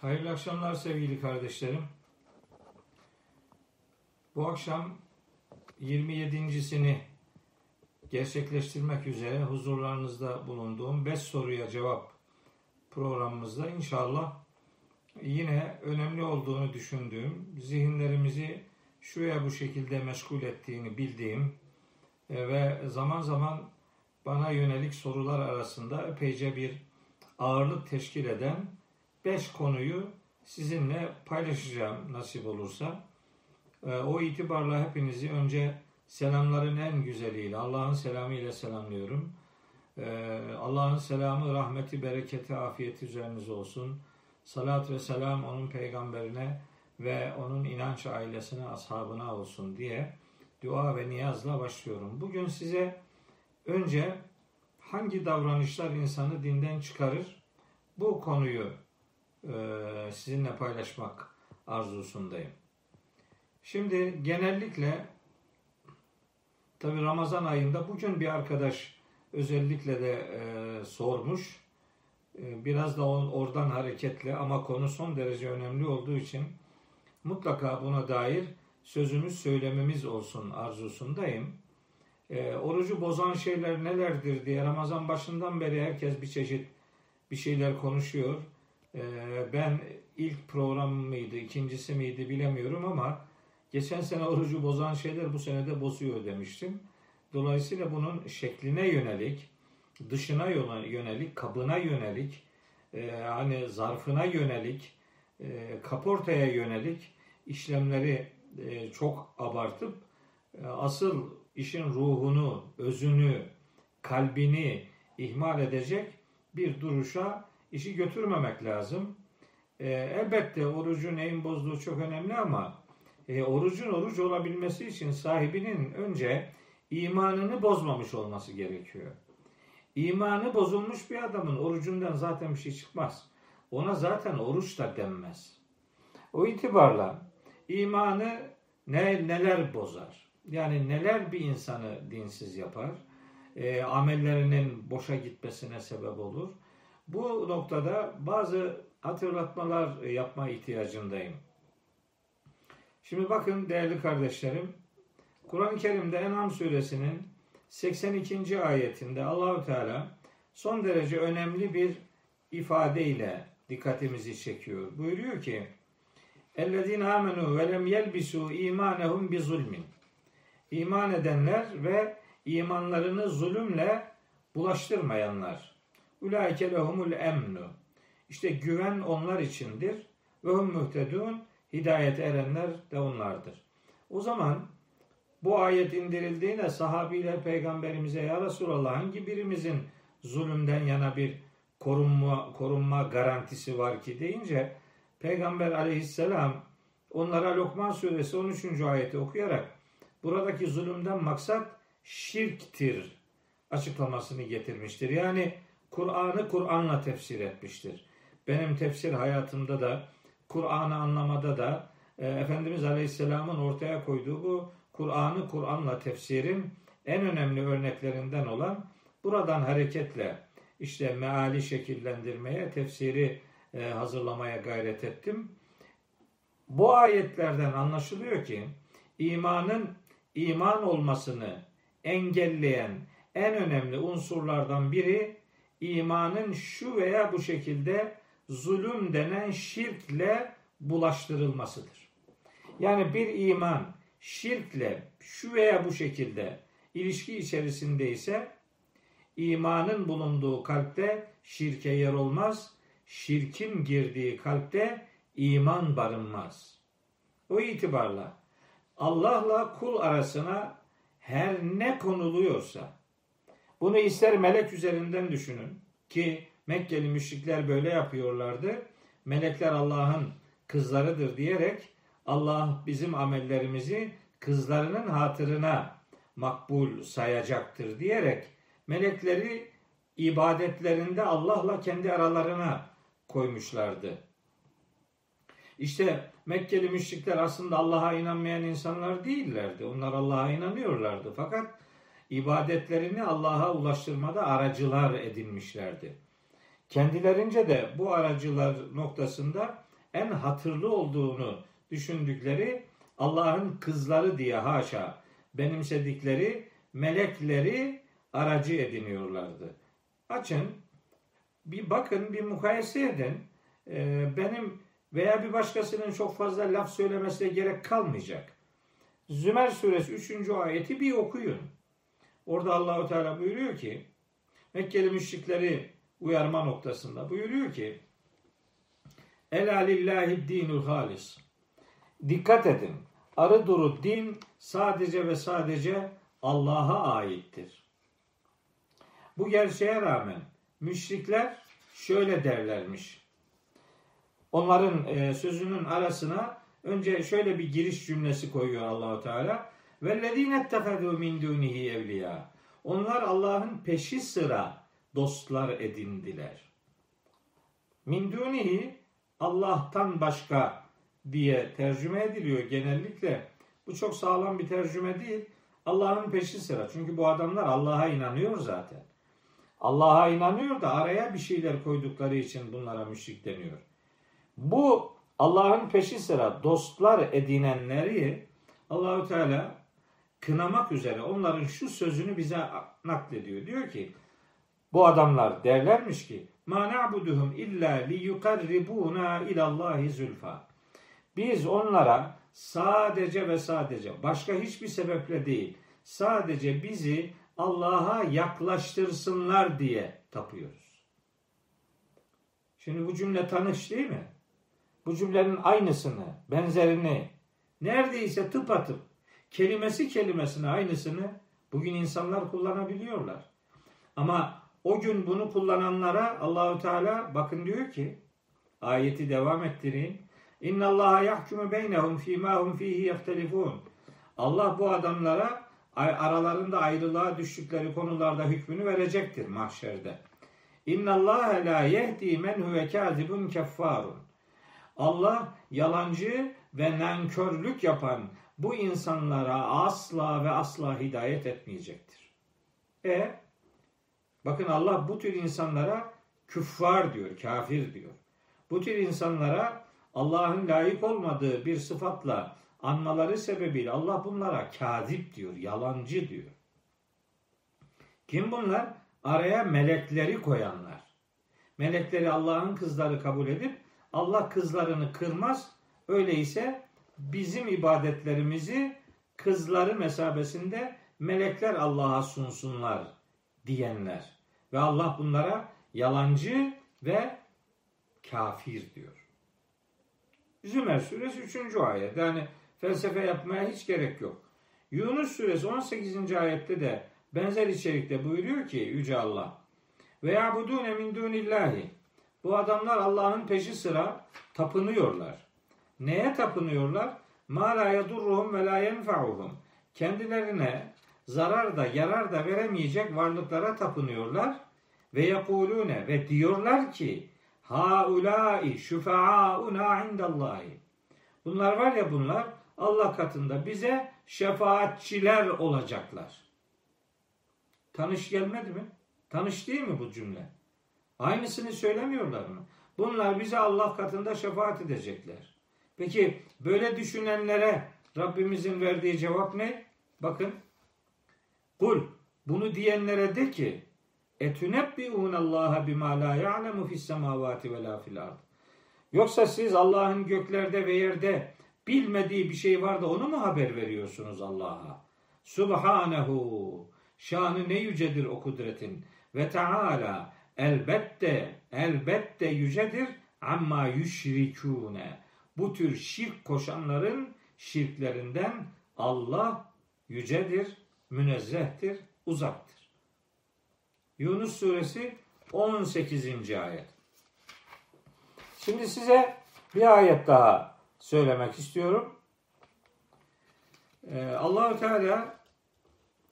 Hayırlı akşamlar sevgili kardeşlerim. Bu akşam 27.sini gerçekleştirmek üzere huzurlarınızda bulunduğum 5 soruya cevap programımızda inşallah yine önemli olduğunu düşündüğüm, zihinlerimizi şu ya bu şekilde meşgul ettiğini bildiğim e, ve zaman zaman bana yönelik sorular arasında epeyce bir ağırlık teşkil eden beş konuyu sizinle paylaşacağım nasip olursa. Ee, o itibarla hepinizi önce selamların en güzeliyle, Allah'ın selamıyla selamlıyorum. Ee, Allah'ın selamı, rahmeti, bereketi, afiyeti üzerinize olsun. Salat ve selam onun peygamberine ve onun inanç ailesine, ashabına olsun diye dua ve niyazla başlıyorum. Bugün size önce hangi davranışlar insanı dinden çıkarır? Bu konuyu sizinle paylaşmak arzusundayım. Şimdi genellikle tabi Ramazan ayında bugün bir arkadaş özellikle de e, sormuş. E, biraz da oradan hareketle ama konu son derece önemli olduğu için mutlaka buna dair sözümüz söylememiz olsun arzusundayım. E, orucu bozan şeyler nelerdir diye Ramazan başından beri herkes bir çeşit bir şeyler konuşuyor. Ee, ben ilk program mıydı, ikincisi miydi bilemiyorum ama geçen sene orucu bozan şeyler bu sene de bozuyor demiştim. Dolayısıyla bunun şekline yönelik, dışına yönelik, kabına yönelik, e, hani zarfına yönelik, e, kaportaya yönelik işlemleri e, çok abartıp asıl işin ruhunu, özünü, kalbini ihmal edecek bir duruşa işi götürmemek lazım. E, elbette orucun neyin bozduğu çok önemli ama e, orucun oruç olabilmesi için sahibinin önce imanını bozmamış olması gerekiyor. İmanı bozulmuş bir adamın orucundan zaten bir şey çıkmaz. Ona zaten oruç da denmez. O itibarla imanı ne neler bozar? Yani neler bir insanı dinsiz yapar? E, amellerinin boşa gitmesine sebep olur. Bu noktada bazı hatırlatmalar yapma ihtiyacındayım. Şimdi bakın değerli kardeşlerim, Kur'an-ı Kerim'de En'am suresinin 82. ayetinde Allahü Teala son derece önemli bir ifadeyle dikkatimizi çekiyor. Buyuruyor ki: "Ellezine amenu ve lem yelbisu imanehum bi zulmin." İman edenler ve imanlarını zulümle bulaştırmayanlar. Ulaike lehumul emnu. İşte güven onlar içindir. Ve hum muhtedun. Hidayet erenler de onlardır. O zaman bu ayet indirildiğinde sahabiler peygamberimize ya Resulallah hangi birimizin zulümden yana bir korunma, korunma garantisi var ki deyince Peygamber aleyhisselam onlara Lokman suresi 13. ayeti okuyarak buradaki zulümden maksat şirktir açıklamasını getirmiştir. Yani Kur'an'ı Kur'an'la tefsir etmiştir. Benim tefsir hayatımda da, Kur'an'ı anlamada da e, Efendimiz Aleyhisselam'ın ortaya koyduğu bu Kur'an'ı Kur'an'la tefsirin en önemli örneklerinden olan buradan hareketle işte meali şekillendirmeye, tefsiri e, hazırlamaya gayret ettim. Bu ayetlerden anlaşılıyor ki imanın iman olmasını engelleyen en önemli unsurlardan biri imanın şu veya bu şekilde zulüm denen şirkle bulaştırılmasıdır. Yani bir iman şirkle şu veya bu şekilde ilişki içerisindeyse imanın bulunduğu kalpte şirke yer olmaz. Şirkin girdiği kalpte iman barınmaz. O itibarla Allah'la kul arasına her ne konuluyorsa bunu ister melek üzerinden düşünün ki Mekkeli müşrikler böyle yapıyorlardı. Melekler Allah'ın kızlarıdır diyerek Allah bizim amellerimizi kızlarının hatırına makbul sayacaktır diyerek melekleri ibadetlerinde Allah'la kendi aralarına koymuşlardı. İşte Mekkeli müşrikler aslında Allah'a inanmayan insanlar değillerdi. Onlar Allah'a inanıyorlardı. Fakat ibadetlerini Allah'a ulaştırmada aracılar edinmişlerdi. kendilerince de bu aracılar noktasında en hatırlı olduğunu düşündükleri Allah'ın kızları diye haşa benimsedikleri melekleri aracı ediniyorlardı. Açın, bir bakın, bir mukayese edin. Ee, benim veya bir başkasının çok fazla laf söylemesine gerek kalmayacak. Zümer suresi 3. ayeti bir okuyun. Orada Allahu Teala buyuruyor ki Mekkeli müşrikleri uyarma noktasında buyuruyor ki Ela lillahi dinul halis. Dikkat edin. Arı duru din sadece ve sadece Allah'a aittir. Bu gerçeğe rağmen müşrikler şöyle derlermiş. Onların e, sözünün arasına önce şöyle bir giriş cümlesi koyuyor Allahu Teala. Vellezine ettehadu min dunihi evliya. Onlar Allah'ın peşi sıra dostlar edindiler. Min dunihi Allah'tan başka diye tercüme ediliyor genellikle. Bu çok sağlam bir tercüme değil. Allah'ın peşi sıra. Çünkü bu adamlar Allah'a inanıyor zaten. Allah'a inanıyor da araya bir şeyler koydukları için bunlara müşrik deniyor. Bu Allah'ın peşi sıra dostlar edinenleri Allahü Teala kınamak üzere onların şu sözünü bize naklediyor. Diyor ki bu adamlar derlermiş ki ma na'buduhum illa li yukarribuna ilallahi zülfa. Biz onlara sadece ve sadece başka hiçbir sebeple değil sadece bizi Allah'a yaklaştırsınlar diye tapıyoruz. Şimdi bu cümle tanış değil mi? Bu cümlenin aynısını, benzerini, neredeyse tıpatıp kelimesi kelimesine aynısını bugün insanlar kullanabiliyorlar. Ama o gün bunu kullananlara Allahü Teala bakın diyor ki ayeti devam ettireyim. İnna Allaha yahkumu beynehum fîmâ hum fîhî yehtelifûn. Allah bu adamlara aralarında ayrılığa düştükleri konularda hükmünü verecektir mahşerde. İnna Allah la yehdi men huve kazibun keffarun. Allah yalancı ve nankörlük yapan bu insanlara asla ve asla hidayet etmeyecektir. E bakın Allah bu tür insanlara küffar diyor, kafir diyor. Bu tür insanlara Allah'ın layık olmadığı bir sıfatla anmaları sebebiyle Allah bunlara kazip diyor, yalancı diyor. Kim bunlar? Araya melekleri koyanlar. Melekleri Allah'ın kızları kabul edip Allah kızlarını kırmaz. Öyleyse bizim ibadetlerimizi kızları mesabesinde melekler Allah'a sunsunlar diyenler. Ve Allah bunlara yalancı ve kafir diyor. Zümer suresi 3. ayet. Yani felsefe yapmaya hiç gerek yok. Yunus suresi 18. ayette de benzer içerikte buyuruyor ki Yüce Allah. Ve ya'budune min dunillahi. Bu adamlar Allah'ın peşi sıra tapınıyorlar. Neye tapınıyorlar? Ma la yadurruhum ve la. Kendilerine zarar da yarar da veremeyecek varlıklara tapınıyorlar. Ve yekulune ve diyorlar ki haulai şufa'auna indallahi. Bunlar var ya bunlar Allah katında bize şefaatçiler olacaklar. Tanış gelmedi mi? Tanış değil mi bu cümle? Aynısını söylemiyorlar mı? Bunlar bize Allah katında şefaat edecekler. Peki böyle düşünenlere Rabbimizin verdiği cevap ne? Bakın. Kul bunu diyenlere de ki etunebbiun Allah bima la ya'lemu fis semavati ve la fil ard. Yoksa siz Allah'ın göklerde ve yerde bilmediği bir şey var da onu mu haber veriyorsunuz Allah'a? Subhanehu. Şanı ne yücedir o kudretin. Ve Teala elbette elbette yücedir amma yüşrikûne. Bu tür şirk koşanların şirklerinden Allah yücedir, münezzehtir, uzaktır. Yunus suresi 18. ayet. Şimdi size bir ayet daha söylemek istiyorum. Ee, Allahu Teala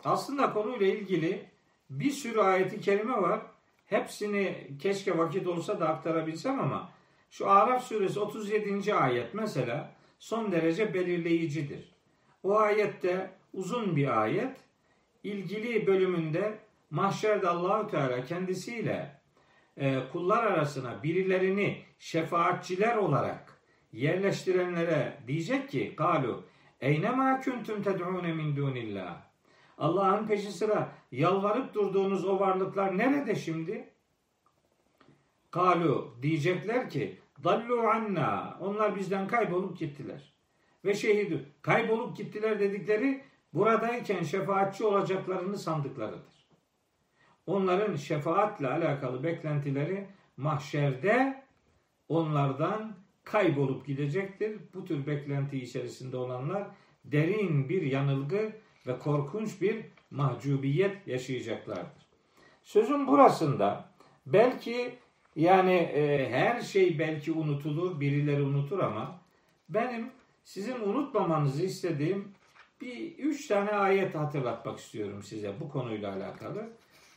aslında konuyla ilgili bir sürü ayeti kerime var. Hepsini keşke vakit olsa da aktarabilsem ama şu Araf suresi 37. ayet mesela son derece belirleyicidir. O ayette uzun bir ayet. ilgili bölümünde mahşerde Allahü Teala kendisiyle e, kullar arasına birilerini şefaatçiler olarak yerleştirenlere diyecek ki kalu eyne ma kuntum ted'un min dunillah Allah'ın peşi sıra yalvarıp durduğunuz o varlıklar nerede şimdi? Kalu diyecekler ki dallu anna onlar bizden kaybolup gittiler. Ve şehidü kaybolup gittiler dedikleri buradayken şefaatçi olacaklarını sandıklarıdır. Onların şefaatle alakalı beklentileri mahşerde onlardan kaybolup gidecektir. Bu tür beklenti içerisinde olanlar derin bir yanılgı ve korkunç bir mahcubiyet yaşayacaklardır. Sözün burasında belki yani e, her şey belki unutulur, birileri unutur ama benim sizin unutmamanızı istediğim bir üç tane ayet hatırlatmak istiyorum size bu konuyla alakalı.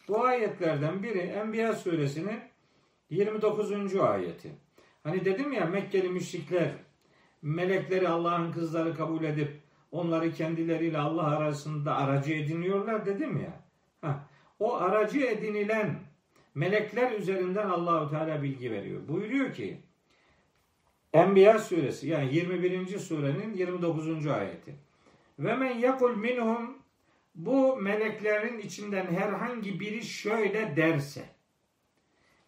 Bu ayetlerden biri Enbiya suresinin 29. ayeti. Hani dedim ya Mekkeli müşrikler melekleri Allah'ın kızları kabul edip onları kendileriyle Allah arasında aracı ediniyorlar dedim ya. Heh, o aracı edinilen melekler üzerinden Allahu Teala bilgi veriyor. Buyuruyor ki Enbiya suresi yani 21. surenin 29. ayeti. Ve men yakul minhum bu meleklerin içinden herhangi biri şöyle derse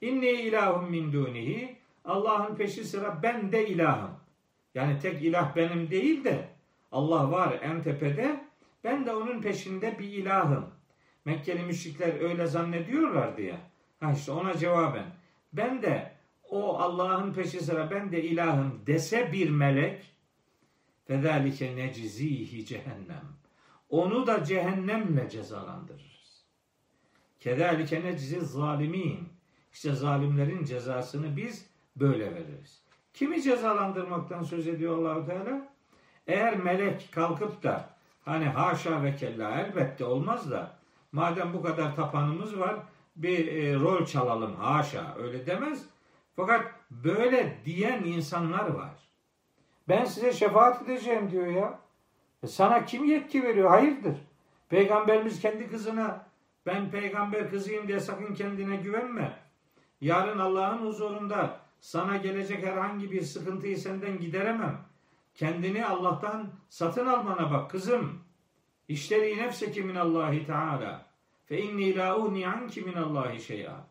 İnni ilahum min dunihi Allah'ın peşi sıra ben de ilahım. Yani tek ilah benim değil de Allah var en tepede ben de onun peşinde bir ilahım. Mekkeli müşrikler öyle zannediyorlardı ya. Ha işte ona cevaben ben de o Allah'ın peşi sıra ben de ilahım dese bir melek fezalike necizihi cehennem onu da cehennemle cezalandırırız. Kedalike necizi zalimin. İşte zalimlerin cezasını biz böyle veririz. Kimi cezalandırmaktan söz ediyor Allahu Teala? Eğer melek kalkıp da hani haşa ve kella elbette olmaz da madem bu kadar tapanımız var bir e, rol çalalım haşa öyle demez. Fakat böyle diyen insanlar var. Ben size şefaat edeceğim diyor ya. E sana kim yetki veriyor? Hayırdır? Peygamberimiz kendi kızına ben peygamber kızıyım diye sakın kendine güvenme. Yarın Allah'ın huzurunda sana gelecek herhangi bir sıkıntıyı senden gideremem. Kendini Allah'tan satın almana bak kızım. İşleri nefseki min Allahi Teala. Fe inni la uni anki min Allahi şey'a.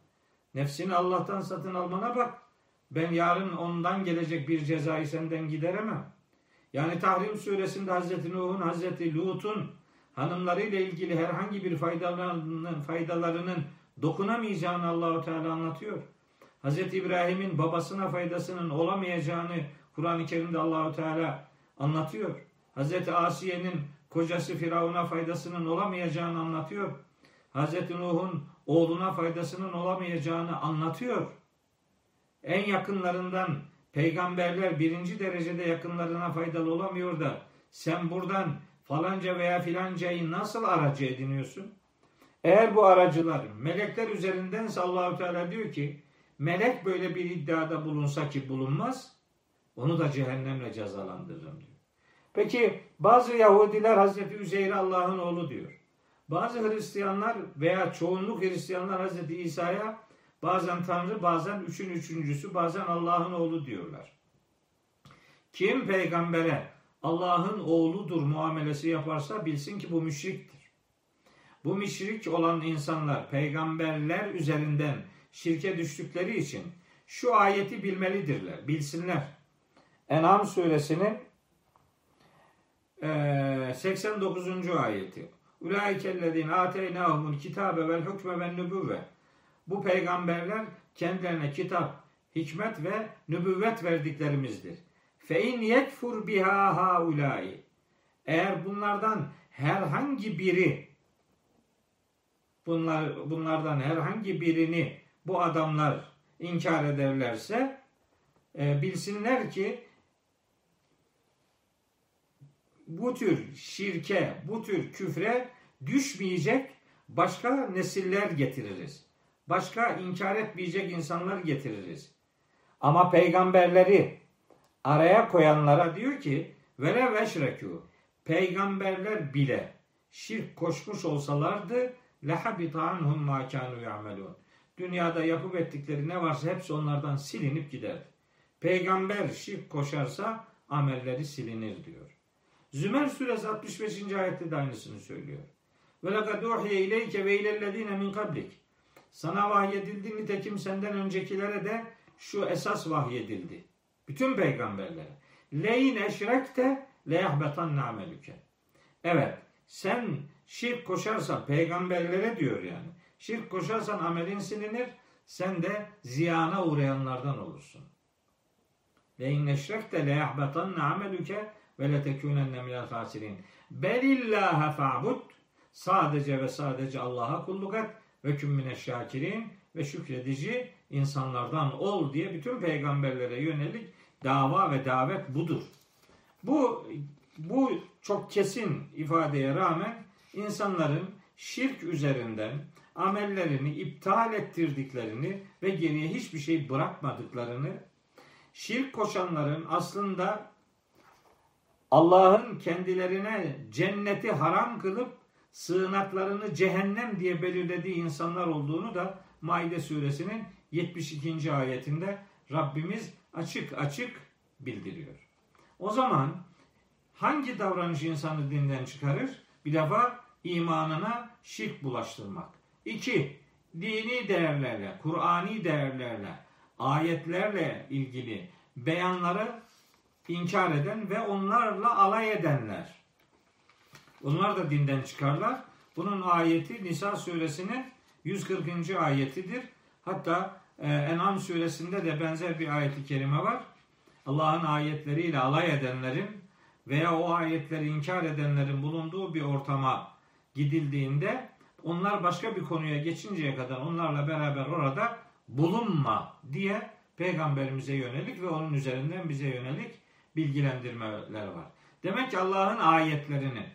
Nefsini Allah'tan satın almana bak. Ben yarın ondan gelecek bir cezayı senden gideremem. Yani Tahrim suresinde Hazreti Nuh'un, Hazreti Lut'un hanımlarıyla ilgili herhangi bir faydalarının, faydalarının dokunamayacağını Allahu Teala anlatıyor. Hazreti İbrahim'in babasına faydasının olamayacağını Kur'an-ı Kerim'de Allahu Teala anlatıyor. Hazreti Asiye'nin kocası Firavun'a faydasının olamayacağını anlatıyor. Hazreti Nuh'un oğluna faydasının olamayacağını anlatıyor. En yakınlarından peygamberler birinci derecede yakınlarına faydalı olamıyor da sen buradan falanca veya filancayı nasıl aracı ediniyorsun? Eğer bu aracılar melekler üzerindense Allahu Teala diyor ki melek böyle bir iddiada bulunsa ki bulunmaz onu da cehennemle cezalandırırım diyor. Peki bazı Yahudiler Hazreti Üzeyr Allah'ın oğlu diyor. Bazı Hristiyanlar veya çoğunluk Hristiyanlar Hazreti İsa'ya Bazen Tanrı, bazen üçün üçüncüsü, bazen Allah'ın oğlu diyorlar. Kim peygambere Allah'ın oğludur muamelesi yaparsa bilsin ki bu müşriktir. Bu müşrik olan insanlar peygamberler üzerinden şirke düştükleri için şu ayeti bilmelidirler, bilsinler. En'am suresinin 89. ayeti. Ulaikellezine ateynahumul kitabe vel hukme ven nübüvve bu peygamberler kendilerine kitap, hikmet ve nübüvvet verdiklerimizdir. Fe in yekfur biha haulai. Eğer bunlardan herhangi biri bunlar bunlardan herhangi birini bu adamlar inkar ederlerse e, bilsinler ki bu tür şirke, bu tür küfre düşmeyecek başka nesiller getiririz başka inkar etmeyecek insanlar getiririz. Ama peygamberleri araya koyanlara diyor ki vele veşrekû peygamberler bile şirk koşmuş olsalardı lehabita anhum ma kanu ya'melun. dünyada yapıp ettikleri ne varsa hepsi onlardan silinip gider. Peygamber şirk koşarsa amelleri silinir diyor. Zümer suresi 65. ayette de aynısını söylüyor. Ve lekad uhiye ileyke ve ilellezine min kablik. Sana vahyedildi nitekim senden öncekilere de şu esas vahyedildi. Bütün peygamberlere. Leyin eşrekte leyahbetan amelüke. Evet sen şirk koşarsan peygamberlere diyor yani. Şirk koşarsan amelin silinir. Sen de ziyana uğrayanlardan olursun. Leyin eşrekte leyahbetan amelüke ve letekûnenne minel hasirin. Belillâhe fa'bud. Sadece ve sadece Allah'a kulluk et ve kümmine şakirin ve şükredici insanlardan ol diye bütün peygamberlere yönelik dava ve davet budur. Bu bu çok kesin ifadeye rağmen insanların şirk üzerinden amellerini iptal ettirdiklerini ve geriye hiçbir şey bırakmadıklarını, şirk koşanların aslında Allah'ın kendilerine cenneti haram kılıp sığınaklarını cehennem diye belirlediği insanlar olduğunu da Maide suresinin 72. ayetinde Rabbimiz açık açık bildiriyor. O zaman hangi davranış insanı dinden çıkarır? Bir defa imanına şirk bulaştırmak. İki, dini değerlerle, Kur'ani değerlerle, ayetlerle ilgili beyanları inkar eden ve onlarla alay edenler. Onlar da dinden çıkarlar. Bunun ayeti Nisa suresinin 140. ayetidir. Hatta e, En'am suresinde de benzer bir ayeti kerime var. Allah'ın ayetleriyle alay edenlerin veya o ayetleri inkar edenlerin bulunduğu bir ortama gidildiğinde onlar başka bir konuya geçinceye kadar onlarla beraber orada bulunma diye peygamberimize yönelik ve onun üzerinden bize yönelik bilgilendirmeler var. Demek ki Allah'ın ayetlerini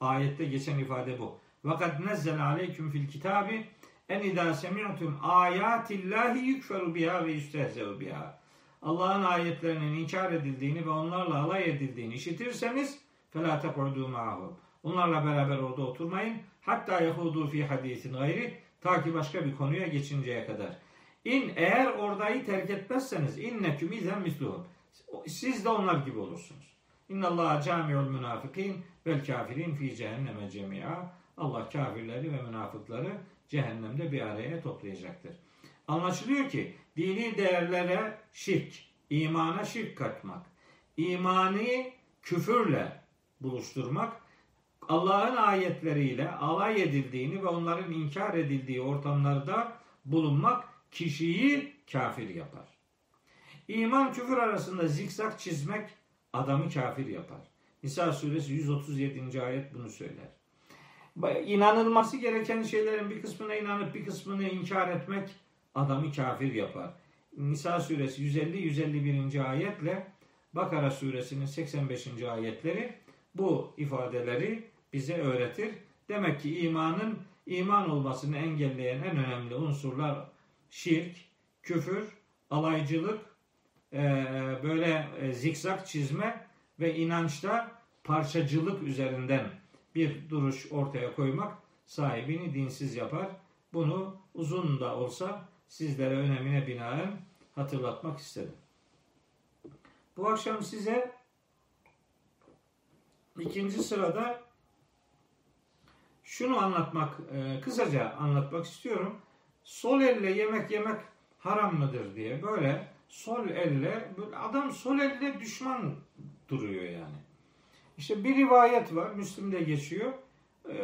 ayette geçen ifade bu. Vakat nezzel aleyküm fil kitabi en idâ semi'tum âyâtillâhi yükferu biha ve yüstehze'u biha. Allah'ın ayetlerinin inkar edildiğini ve onlarla alay edildiğini işitirseniz فَلَا تَقْعُدُوا مَعَهُمْ Onlarla beraber orada oturmayın. Hatta yahudu fi hadisin gayri ta ki başka bir konuya geçinceye kadar. İn eğer oradayı terk etmezseniz inneküm izen misluhum. Siz de onlar gibi olursunuz. İnna Allah camiul münafikin vel kafirin fi cehenneme cemia. Allah kafirleri ve münafıkları cehennemde bir araya toplayacaktır. Anlaşılıyor ki dini değerlere şirk, imana şirk katmak, imani küfürle buluşturmak, Allah'ın ayetleriyle alay edildiğini ve onların inkar edildiği ortamlarda bulunmak kişiyi kafir yapar. İman küfür arasında zikzak çizmek adamı kafir yapar. Nisa suresi 137. ayet bunu söyler. İnanılması gereken şeylerin bir kısmına inanıp bir kısmını inkar etmek adamı kafir yapar. Nisa suresi 150-151. ayetle Bakara suresinin 85. ayetleri bu ifadeleri bize öğretir. Demek ki imanın iman olmasını engelleyen en önemli unsurlar şirk, küfür, alaycılık, böyle zikzak çizme ve inançta parçacılık üzerinden bir duruş ortaya koymak sahibini dinsiz yapar. Bunu uzun da olsa sizlere önemine binaen hatırlatmak istedim. Bu akşam size ikinci sırada şunu anlatmak, e, kısaca anlatmak istiyorum. Sol elle yemek yemek haram mıdır diye böyle sol elle, adam sol elle düşman duruyor yani. İşte bir rivayet var, Müslim'de geçiyor. E,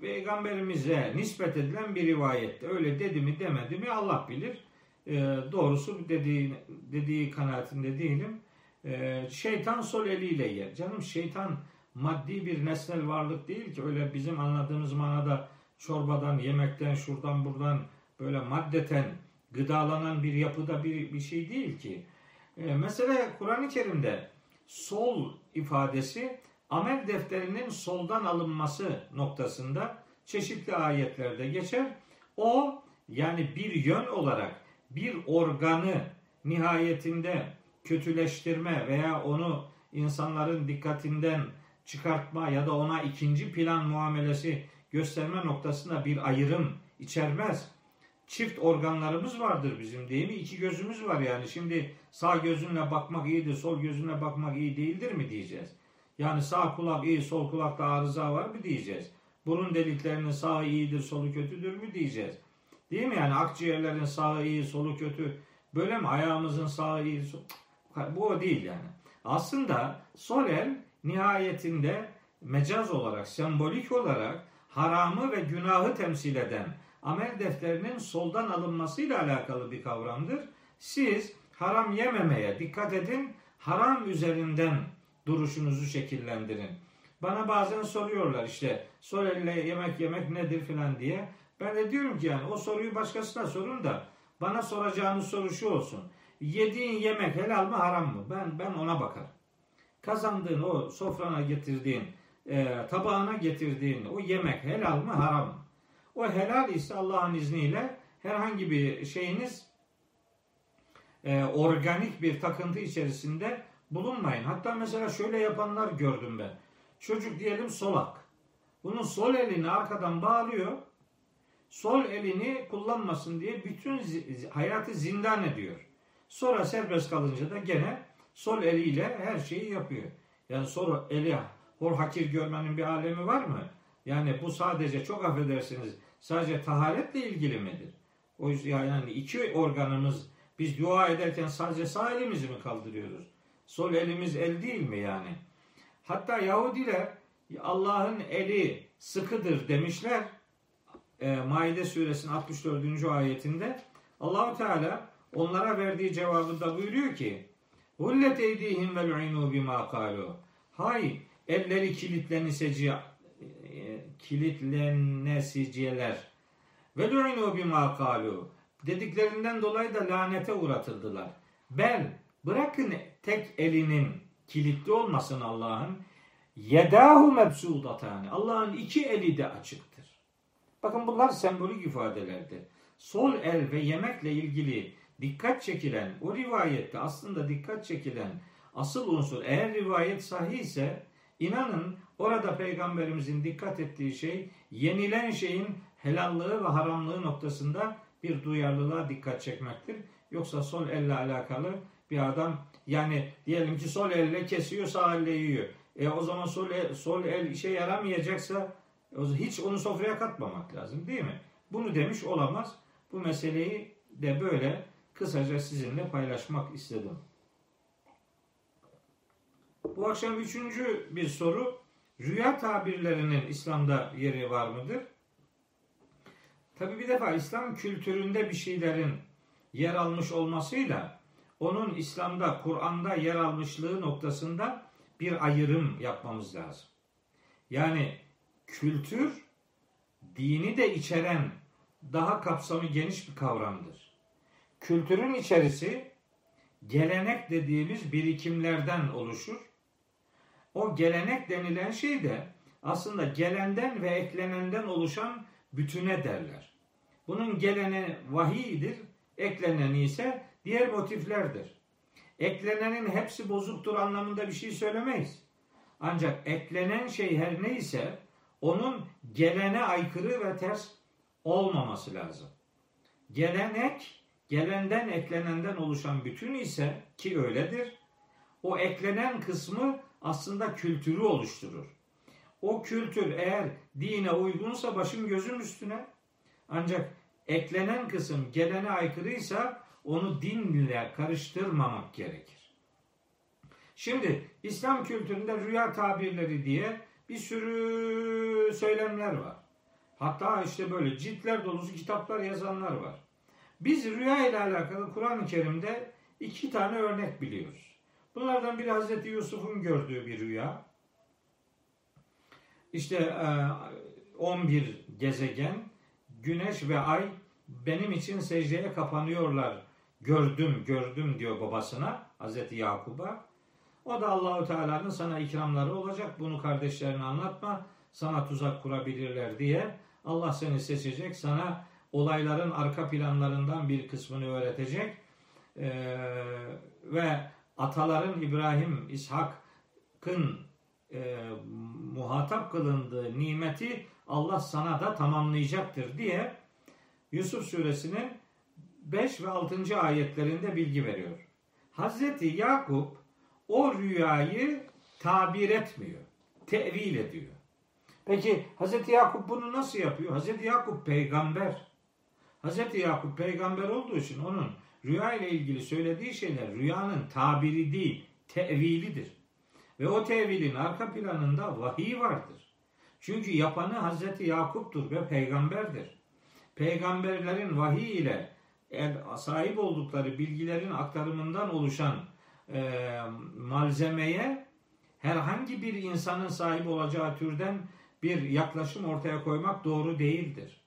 Peygamberimize nispet edilen bir rivayette. Öyle dedi mi demedi mi Allah bilir. E, doğrusu dediği, dediği kanaatinde değilim. Şeytan sol eliyle yer. Canım şeytan maddi bir nesnel varlık değil ki öyle bizim anladığımız manada çorbadan, yemekten, şuradan buradan böyle maddeten gıdalanan bir yapıda bir, bir şey değil ki. Ee, mesela Kur'an-ı Kerim'de sol ifadesi amel defterinin soldan alınması noktasında çeşitli ayetlerde geçer. O yani bir yön olarak bir organı nihayetinde kötüleştirme veya onu insanların dikkatinden çıkartma ya da ona ikinci plan muamelesi gösterme noktasında bir ayrım içermez. Çift organlarımız vardır bizim değil mi? İki gözümüz var yani. Şimdi sağ gözünle bakmak iyidir, sol gözünle bakmak iyi değildir mi diyeceğiz. Yani sağ kulak iyi, sol kulakta arıza var mı diyeceğiz. Burun deliklerinin sağı iyidir, solu kötüdür mü diyeceğiz. Değil mi yani akciğerlerin sağı iyi, solu kötü. Böyle mi? Ayağımızın sağı iyi, sol... Bu o değil yani. Aslında sol el nihayetinde mecaz olarak, sembolik olarak haramı ve günahı temsil eden amel defterinin soldan alınmasıyla alakalı bir kavramdır. Siz haram yememeye dikkat edin, haram üzerinden duruşunuzu şekillendirin. Bana bazen soruyorlar işte sol elle yemek yemek nedir filan diye. Ben de diyorum ki yani o soruyu başkasına sorun da bana soracağınız soru şu olsun. Yediğin yemek helal mı haram mı? Ben ben ona bakarım. Kazandığın o sofrana getirdiğin, e, tabağına getirdiğin o yemek helal mı haram mı? O helal ise Allah'ın izniyle herhangi bir şeyiniz e, organik bir takıntı içerisinde bulunmayın. Hatta mesela şöyle yapanlar gördüm ben. Çocuk diyelim solak. Bunun sol elini arkadan bağlıyor. Sol elini kullanmasın diye bütün hayatı zindan ediyor. Sonra serbest kalınca da gene sol eliyle her şeyi yapıyor. Yani sol eli hor hakir görmenin bir alemi var mı? Yani bu sadece çok affedersiniz sadece taharetle ilgili midir? O yüzden yani iki organımız biz dua ederken sadece sağ elimizi mi kaldırıyoruz? Sol elimiz el değil mi yani? Hatta Yahudiler Allah'ın eli sıkıdır demişler. E, Maide suresinin 64. ayetinde Allahu Teala onlara verdiği cevabında buyuruyor ki Hullet eydihim vel uinu bima kalu. Hay elleri kilitleniseci kilitlenesiciler. Ve lu'inu bima kalu. Dediklerinden dolayı da lanete uğratıldılar. Bel bırakın tek elinin kilitli olmasın Allah'ın. Yedahu mebsudatani. Allah'ın iki eli de açıktır. Bakın bunlar sembolik ifadelerdir. Sol el ve yemekle ilgili dikkat çekilen, o rivayette aslında dikkat çekilen asıl unsur eğer rivayet sahih ise inanın orada peygamberimizin dikkat ettiği şey yenilen şeyin helallığı ve haramlığı noktasında bir duyarlılığa dikkat çekmektir. Yoksa sol elle alakalı bir adam yani diyelim ki sol elle kesiyor sağ elle yiyor. E o zaman sol el, sol el işe yaramayacaksa hiç onu sofraya katmamak lazım değil mi? Bunu demiş olamaz. Bu meseleyi de böyle kısaca sizinle paylaşmak istedim. Bu akşam üçüncü bir soru. Rüya tabirlerinin İslam'da yeri var mıdır? Tabi bir defa İslam kültüründe bir şeylerin yer almış olmasıyla onun İslam'da, Kur'an'da yer almışlığı noktasında bir ayrım yapmamız lazım. Yani kültür dini de içeren daha kapsamı geniş bir kavramdır. Kültürün içerisi gelenek dediğimiz birikimlerden oluşur. O gelenek denilen şey de aslında gelenden ve eklenenden oluşan bütüne derler. Bunun geleni vahiyidir, ekleneni ise diğer motiflerdir. Eklenenin hepsi bozuktur anlamında bir şey söylemeyiz. Ancak eklenen şey her neyse onun gelene aykırı ve ters olmaması lazım. Gelenek gelenden eklenenden oluşan bütün ise ki öyledir. O eklenen kısmı aslında kültürü oluşturur. O kültür eğer dine uygunsa başım gözüm üstüne. Ancak eklenen kısım gelene aykırıysa onu dinle karıştırmamak gerekir. Şimdi İslam kültüründe rüya tabirleri diye bir sürü söylemler var. Hatta işte böyle ciltler dolusu kitaplar yazanlar var. Biz rüya ile alakalı Kur'an-ı Kerim'de iki tane örnek biliyoruz. Bunlardan biri Hazreti Yusuf'un gördüğü bir rüya. İşte 11 e, gezegen, güneş ve ay benim için secdeye kapanıyorlar. Gördüm, gördüm diyor babasına, Hazreti Yakub'a. O da Allahu Teala'nın sana ikramları olacak. Bunu kardeşlerine anlatma. Sana tuzak kurabilirler diye Allah seni seçecek. Sana olayların arka planlarından bir kısmını öğretecek. Ee, ve ataların İbrahim, İshak'ın e, muhatap kılındığı nimeti Allah sana da tamamlayacaktır diye Yusuf suresinin 5 ve 6. ayetlerinde bilgi veriyor. Hazreti Yakup o rüyayı tabir etmiyor. Tevil ediyor. Peki Hazreti Yakup bunu nasıl yapıyor? Hazreti Yakup peygamber. Hazreti Yakup peygamber olduğu için onun rüya ile ilgili söylediği şeyler rüyanın tabiri değil, tevilidir. Ve o tevilin arka planında vahiy vardır. Çünkü yapanı Hazreti Yakup'tur ve peygamberdir. Peygamberlerin vahiy ile sahip oldukları bilgilerin aktarımından oluşan e, malzemeye herhangi bir insanın sahip olacağı türden bir yaklaşım ortaya koymak doğru değildir.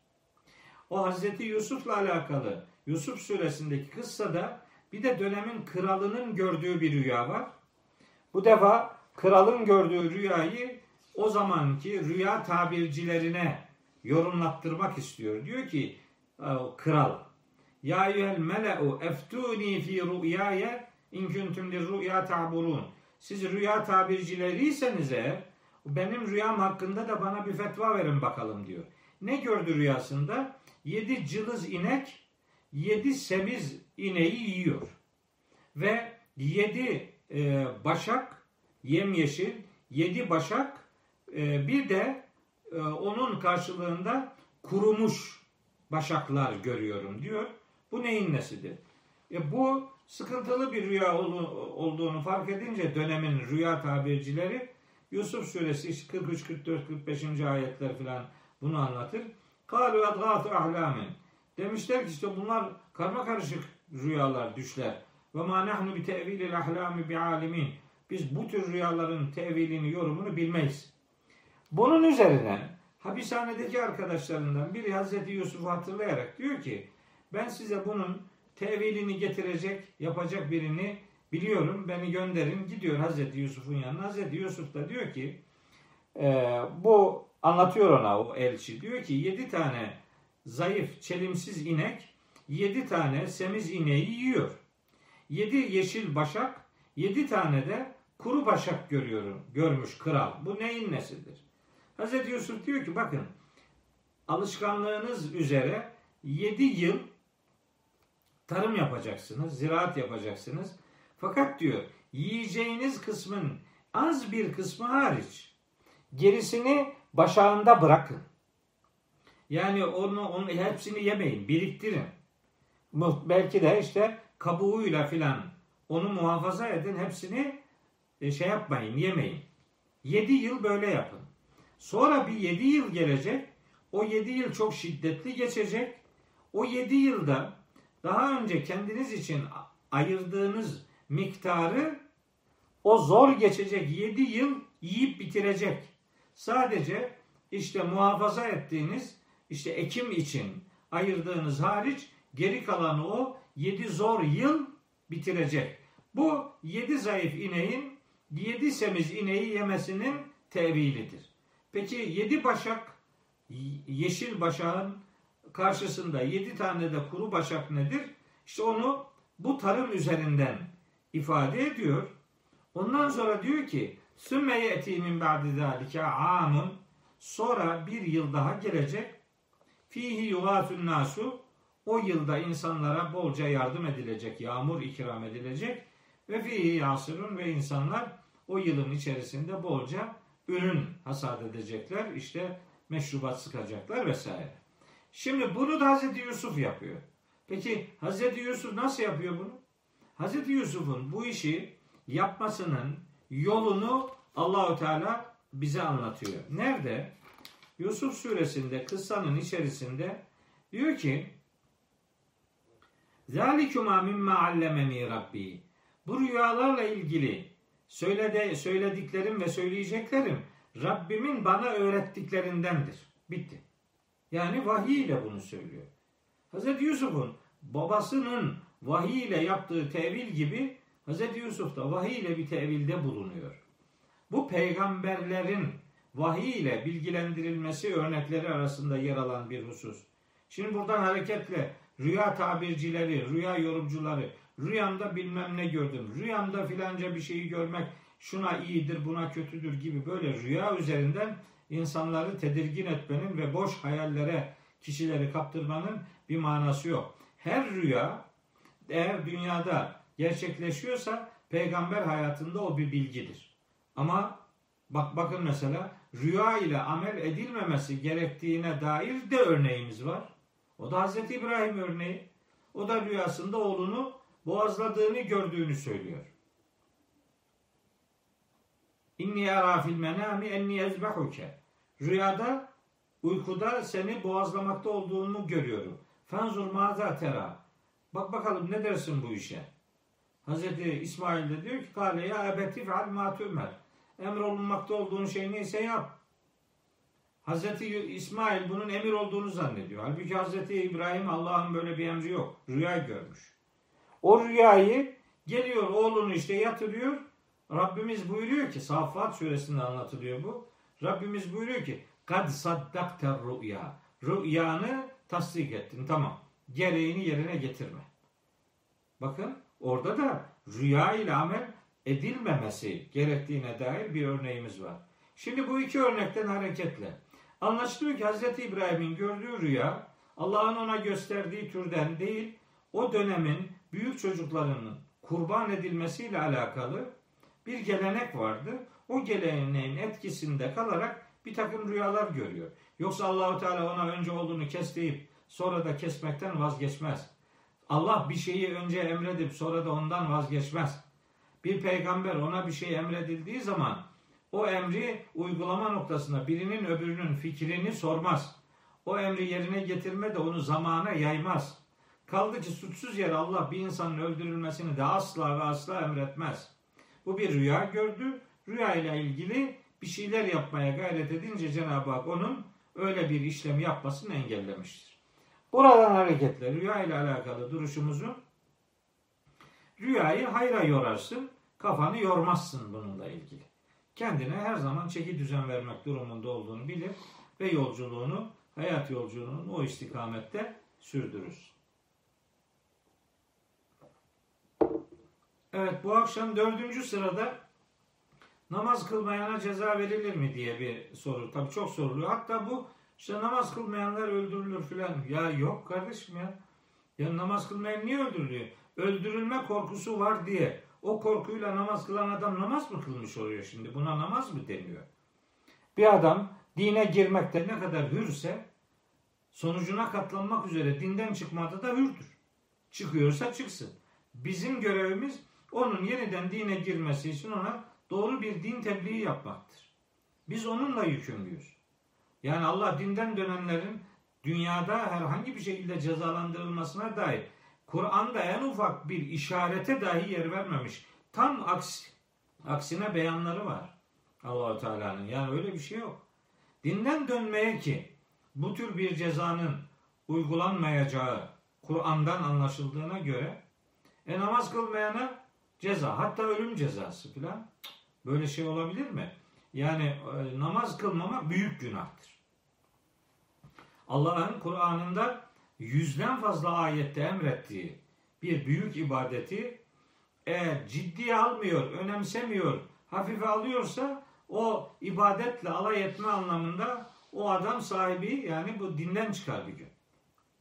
O Hazreti Yusuf'la alakalı Yusuf suresindeki kıssada bir de dönemin kralının gördüğü bir rüya var. Bu defa kralın gördüğü rüyayı o zamanki rüya tabircilerine yorumlattırmak istiyor. Diyor ki kral Ya eyyuhel mele'u eftuni fi rüyaya in kuntum rüya ta'burun. Siz rüya tabircileriyseniz eğer benim rüyam hakkında da bana bir fetva verin bakalım diyor. Ne gördü rüyasında? Yedi cılız inek, yedi semiz ineği yiyor. Ve yedi e, başak, yemyeşil, yedi başak, e, bir de e, onun karşılığında kurumuş başaklar görüyorum diyor. Bu neyin nesidir? E, bu sıkıntılı bir rüya olduğunu fark edince dönemin rüya tabircileri Yusuf suresi 43, 44, 45. ayetler filan bunu anlatır. Kalu adgâtu ahlamin. Demişler ki işte bunlar karma karışık rüyalar, düşler. Ve ma nahnu bi tevilil ahlami bi alimin. Biz bu tür rüyaların tevilini, yorumunu bilmeyiz. Bunun üzerine hapishanedeki arkadaşlarından biri Hazreti Yusuf'u hatırlayarak diyor ki ben size bunun tevilini getirecek, yapacak birini biliyorum. Beni gönderin. Gidiyor Hazreti Yusuf'un yanına. Hazreti Yusuf da diyor ki e, bu anlatıyor ona o elçi. Diyor ki yedi tane zayıf, çelimsiz inek yedi tane semiz ineği yiyor. Yedi yeşil başak, yedi tane de kuru başak görüyorum, görmüş kral. Bu neyin nesidir? Hazreti Yusuf diyor ki bakın alışkanlığınız üzere yedi yıl tarım yapacaksınız, ziraat yapacaksınız. Fakat diyor yiyeceğiniz kısmın az bir kısmı hariç gerisini başağında bırakın. Yani onu, onu hepsini yemeyin, biriktirin. Belki de işte kabuğuyla filan onu muhafaza edin, hepsini e, şey yapmayın, yemeyin. Yedi yıl böyle yapın. Sonra bir yedi yıl gelecek. O yedi yıl çok şiddetli geçecek. O yedi yılda daha önce kendiniz için ayırdığınız miktarı o zor geçecek yedi yıl yiyip bitirecek. Sadece işte muhafaza ettiğiniz işte ekim için ayırdığınız hariç geri kalanı o yedi zor yıl bitirecek. Bu yedi zayıf ineğin yedi semiz ineği yemesinin tevilidir. Peki yedi başak yeşil başağın karşısında yedi tane de kuru başak nedir? İşte onu bu tarım üzerinden ifade ediyor. Ondan sonra diyor ki Sümme ye'ti min ba'di zâlike amun sonra bir yıl daha gelecek fihi yugâfun nasu o yılda insanlara bolca yardım edilecek, yağmur ikram edilecek ve fihi yasırun ve insanlar o yılın içerisinde bolca ürün hasat edecekler. İşte meşrubat sıkacaklar vesaire. Şimdi bunu da Hazreti Yusuf yapıyor. Peki Hazreti Yusuf nasıl yapıyor bunu? Hazreti Yusuf'un bu işi yapmasının yolunu Allahu Teala bize anlatıyor. Nerede? Yusuf suresinde kıssanın içerisinde diyor ki Zalikuma mimma allemeni Rabbi. Bu rüyalarla ilgili söyledi, söylediklerim ve söyleyeceklerim Rabbimin bana öğrettiklerindendir. Bitti. Yani vahiy ile bunu söylüyor. Hz. Yusuf'un babasının vahiy ile yaptığı tevil gibi Hz. Yusuf da vahiy ile bir tevilde bulunuyor. Bu peygamberlerin vahiy ile bilgilendirilmesi örnekleri arasında yer alan bir husus. Şimdi buradan hareketle rüya tabircileri, rüya yorumcuları, rüyamda bilmem ne gördüm, rüyamda filanca bir şeyi görmek şuna iyidir, buna kötüdür gibi böyle rüya üzerinden insanları tedirgin etmenin ve boş hayallere kişileri kaptırmanın bir manası yok. Her rüya eğer dünyada gerçekleşiyorsa peygamber hayatında o bir bilgidir. Ama bak bakın mesela rüya ile amel edilmemesi gerektiğine dair de örneğimiz var. O da Hazreti İbrahim örneği. O da rüyasında oğlunu boğazladığını gördüğünü söylüyor. İnni ara fil menami enni ezbehuke. Rüyada uykuda seni boğazlamakta olduğunu görüyorum. Fenzur maza tera. Bak bakalım ne dersin bu işe? Hazreti İsmail de diyor ki kale ya ebeti feal ma tümer. Emrolunmakta olduğun şey neyse yap. Hazreti İsmail bunun emir olduğunu zannediyor. Halbuki Hazreti İbrahim Allah'ın böyle bir emri yok. Rüya görmüş. O rüyayı geliyor oğlunu işte yatırıyor. Rabbimiz buyuruyor ki Saffat suresinde anlatılıyor bu. Rabbimiz buyuruyor ki kad saddakter rüya. Rüyanı tasdik ettin. Tamam. Gereğini yerine getirme. Bakın orada da rüya ile amel edilmemesi gerektiğine dair bir örneğimiz var. Şimdi bu iki örnekten hareketle anlaşılıyor ki Hz. İbrahim'in gördüğü rüya Allah'ın ona gösterdiği türden değil, o dönemin büyük çocuklarının kurban edilmesiyle alakalı bir gelenek vardı. O geleneğin etkisinde kalarak bir takım rüyalar görüyor. Yoksa Allahu Teala ona önce olduğunu kes deyip sonra da kesmekten vazgeçmez. Allah bir şeyi önce emredip sonra da ondan vazgeçmez. Bir peygamber ona bir şey emredildiği zaman o emri uygulama noktasında birinin öbürünün fikrini sormaz. O emri yerine getirme de onu zamana yaymaz. Kaldı ki suçsuz yere Allah bir insanın öldürülmesini de asla ve asla emretmez. Bu bir rüya gördü. Rüya ile ilgili bir şeyler yapmaya gayret edince Cenab-ı Hak onun öyle bir işlem yapmasını engellemiştir. Buradan hareketle rüya ile alakalı duruşumuzu rüyayı hayra yorarsın, kafanı yormazsın bununla ilgili. Kendine her zaman çeki düzen vermek durumunda olduğunu bilir ve yolculuğunu, hayat yolculuğunu o istikamette sürdürür. Evet bu akşam dördüncü sırada namaz kılmayana ceza verilir mi diye bir soru. Tabii çok soruluyor. Hatta bu işte namaz kılmayanlar öldürülür filan. Ya yok kardeşim ya. Ya namaz kılmayan niye öldürülüyor? Öldürülme korkusu var diye o korkuyla namaz kılan adam namaz mı kılmış oluyor şimdi? Buna namaz mı deniyor? Bir adam dine girmekte ne kadar hürse sonucuna katlanmak üzere dinden çıkmada da hürdür. Çıkıyorsa çıksın. Bizim görevimiz onun yeniden dine girmesi için ona doğru bir din tebliği yapmaktır. Biz onunla yükümlüyüz. Yani Allah dinden dönenlerin dünyada herhangi bir şekilde cezalandırılmasına dair Kur'an'da en ufak bir işarete dahi yer vermemiş. Tam aksi, aksine beyanları var. Allahu Teala'nın. Yani öyle bir şey yok. Dinden dönmeye ki bu tür bir cezanın uygulanmayacağı Kur'an'dan anlaşıldığına göre e namaz kılmayana ceza hatta ölüm cezası filan böyle şey olabilir mi? Yani e, namaz kılmamak büyük günahtır. Allah'ın Kur'an'ında yüzden fazla ayette emrettiği bir büyük ibadeti eğer ciddiye almıyor, önemsemiyor, hafife alıyorsa o ibadetle alay etme anlamında o adam sahibi yani bu dinden çıkar bir gün.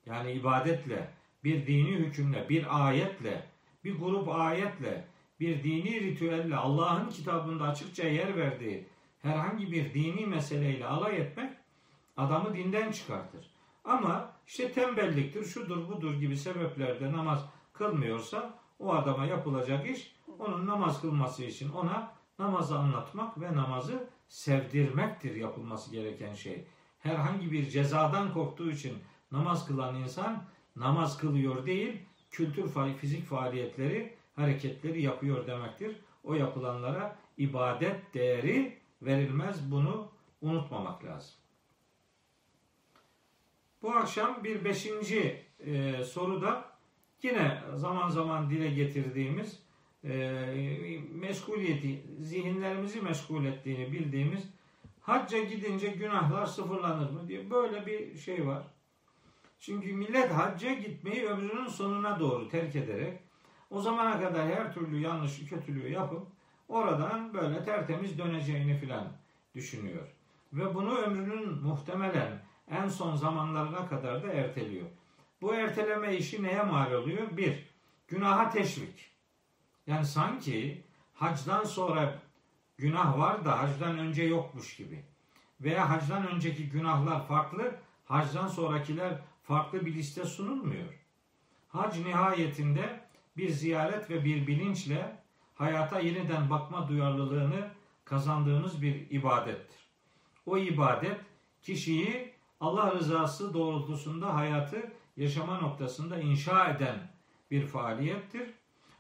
Yani ibadetle, bir dini hükümle, bir ayetle, bir grup ayetle, bir dini ritüelle Allah'ın kitabında açıkça yer verdiği herhangi bir dini meseleyle alay etmek adamı dinden çıkartır. Ama işte tembelliktir, şudur budur gibi sebeplerde namaz kılmıyorsa o adama yapılacak iş onun namaz kılması için ona namazı anlatmak ve namazı sevdirmektir yapılması gereken şey. Herhangi bir cezadan korktuğu için namaz kılan insan namaz kılıyor değil, kültür fizik faaliyetleri, hareketleri yapıyor demektir. O yapılanlara ibadet değeri verilmez. Bunu unutmamak lazım. Bu akşam bir beşinci e, soruda yine zaman zaman dile getirdiğimiz e, meşguliyeti, zihinlerimizi meşgul ettiğini bildiğimiz hacca gidince günahlar sıfırlanır mı diye böyle bir şey var. Çünkü millet hacca gitmeyi ömrünün sonuna doğru terk ederek o zamana kadar her türlü yanlışı kötülüğü yapıp oradan böyle tertemiz döneceğini filan düşünüyor. Ve bunu ömrünün muhtemelen en son zamanlarına kadar da erteliyor. Bu erteleme işi neye mal oluyor? Bir, günaha teşvik. Yani sanki hacdan sonra günah var da hacdan önce yokmuş gibi. Veya hacdan önceki günahlar farklı, hacdan sonrakiler farklı bir liste sunulmuyor. Hac nihayetinde bir ziyaret ve bir bilinçle hayata yeniden bakma duyarlılığını kazandığımız bir ibadettir. O ibadet kişiyi Allah rızası doğrultusunda hayatı yaşama noktasında inşa eden bir faaliyettir.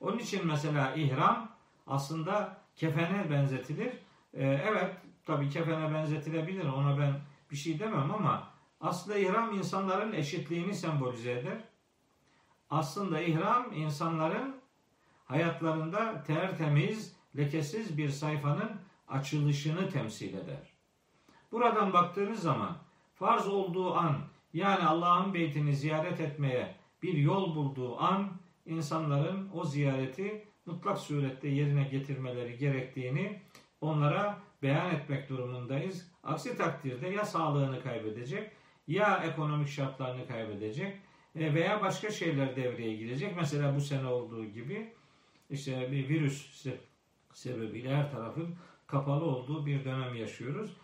Onun için mesela ihram aslında kefene benzetilir. Ee, evet tabi kefene benzetilebilir ona ben bir şey demem ama aslında ihram insanların eşitliğini sembolize eder. Aslında ihram insanların hayatlarında tertemiz, lekesiz bir sayfanın açılışını temsil eder. Buradan baktığınız zaman farz olduğu an yani Allah'ın beytini ziyaret etmeye bir yol bulduğu an insanların o ziyareti mutlak surette yerine getirmeleri gerektiğini onlara beyan etmek durumundayız. Aksi takdirde ya sağlığını kaybedecek ya ekonomik şartlarını kaybedecek e, veya başka şeyler devreye girecek. Mesela bu sene olduğu gibi işte bir virüs sebebiyle her tarafın kapalı olduğu bir dönem yaşıyoruz.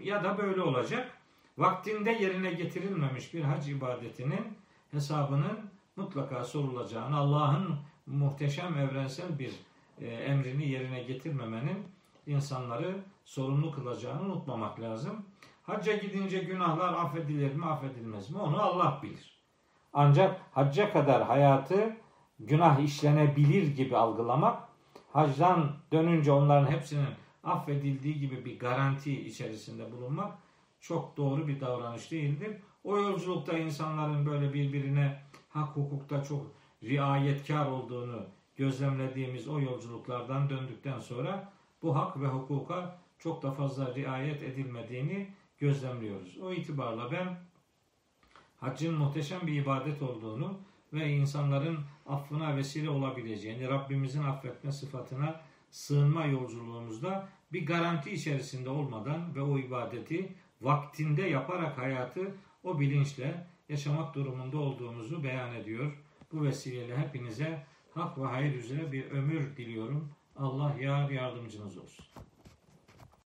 Ya da böyle olacak. Vaktinde yerine getirilmemiş bir hac ibadetinin hesabının mutlaka sorulacağını, Allah'ın muhteşem evrensel bir e, emrini yerine getirmemenin insanları sorumlu kılacağını unutmamak lazım. Hacca gidince günahlar affedilir mi affedilmez mi onu Allah bilir. Ancak hacca kadar hayatı günah işlenebilir gibi algılamak, hacdan dönünce onların hepsinin affedildiği gibi bir garanti içerisinde bulunmak çok doğru bir davranış değildir. O yolculukta insanların böyle birbirine hak hukukta çok riayetkar olduğunu gözlemlediğimiz o yolculuklardan döndükten sonra bu hak ve hukuka çok da fazla riayet edilmediğini gözlemliyoruz. O itibarla ben haccın muhteşem bir ibadet olduğunu ve insanların affına vesile olabileceğini, Rabbimizin affetme sıfatına sığınma yolculuğumuzda bir garanti içerisinde olmadan ve o ibadeti vaktinde yaparak hayatı o bilinçle yaşamak durumunda olduğumuzu beyan ediyor. Bu vesileyle hepinize hak ve hayır üzere bir ömür diliyorum. Allah yar yardımcınız olsun.